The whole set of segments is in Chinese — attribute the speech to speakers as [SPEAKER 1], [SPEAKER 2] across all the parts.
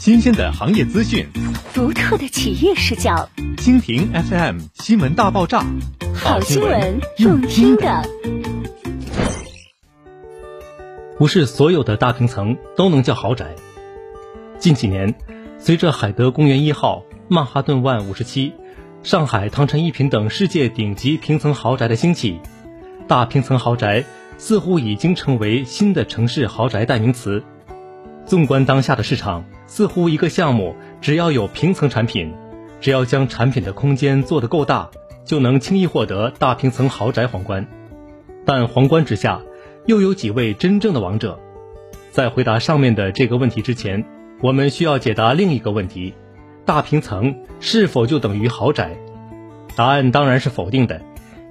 [SPEAKER 1] 新鲜的行业资讯，
[SPEAKER 2] 独特的企业视角。
[SPEAKER 1] 蜻蜓 FM 新闻大爆炸，
[SPEAKER 2] 好新闻，用听的。
[SPEAKER 3] 不是所有的大平层都能叫豪宅。近几年，随着海德公园一号、曼哈顿万五十七、上海唐臣一品等世界顶级平层豪宅的兴起，大平层豪宅似乎已经成为新的城市豪宅代名词。纵观当下的市场，似乎一个项目只要有平层产品，只要将产品的空间做得够大，就能轻易获得大平层豪宅皇冠。但皇冠之下，又有几位真正的王者？在回答上面的这个问题之前，我们需要解答另一个问题：大平层是否就等于豪宅？答案当然是否定的，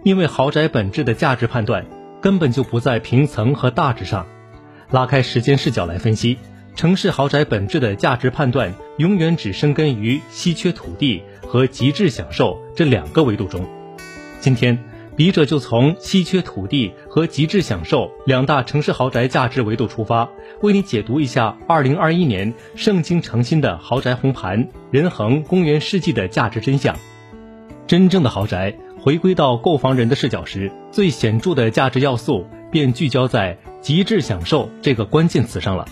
[SPEAKER 3] 因为豪宅本质的价值判断根本就不在平层和大值上。拉开时间视角来分析。城市豪宅本质的价值判断，永远只生根于稀缺土地和极致享受这两个维度中。今天，笔者就从稀缺土地和极致享受两大城市豪宅价值维度出发，为你解读一下2021年盛京诚新的豪宅红盘仁恒公园世纪的价值真相。真正的豪宅，回归到购房人的视角时，最显著的价值要素便聚焦在极致享受这个关键词上了。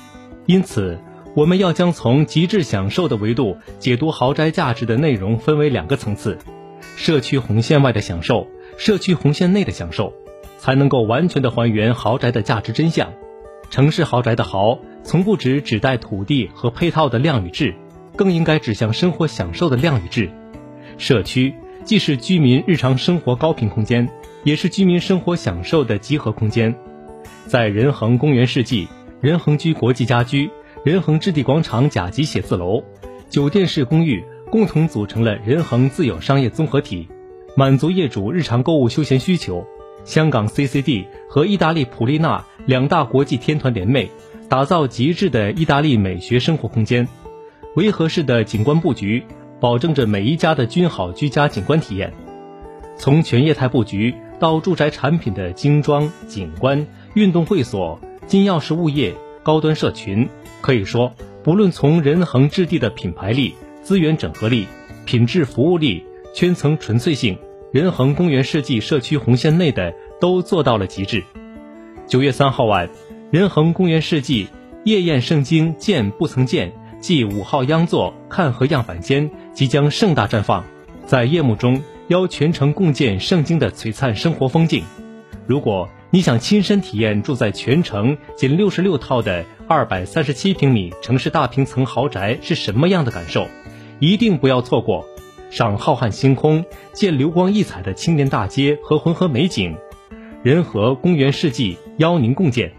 [SPEAKER 3] 因此，我们要将从极致享受的维度解读豪宅价值的内容分为两个层次：社区红线外的享受，社区红线内的享受，才能够完全的还原豪宅的价值真相。城市豪宅的豪，从不只指代土地和配套的量与质，更应该指向生活享受的量与质。社区既是居民日常生活高频空间，也是居民生活享受的集合空间。在仁恒公园世纪。仁恒居国际家居、仁恒置地广场甲级写字楼、酒店式公寓共同组成了仁恒自有商业综合体，满足业主日常购物休闲需求。香港 CCD 和意大利普利纳两大国际天团联袂，打造极致的意大利美学生活空间。维和式的景观布局，保证着每一家的均好居家景观体验。从全业态布局到住宅产品的精装景观、运动会所。金钥匙物业、高端社群，可以说，不论从人恒置地的品牌力、资源整合力、品质服务力、圈层纯粹性，人恒公园世纪社区红线内的都做到了极致。九月三号晚，人恒公园世纪夜宴圣经见不曾见暨五号央座看和样板间即将盛大绽放，在夜幕中邀全城共建圣经的璀璨生活风景。如果你想亲身体验住在全城仅六十六套的二百三十七平米城市大平层豪宅是什么样的感受？一定不要错过！赏浩瀚星空，见流光溢彩的青年大街和浑河美景，仁和公园世纪邀您共建。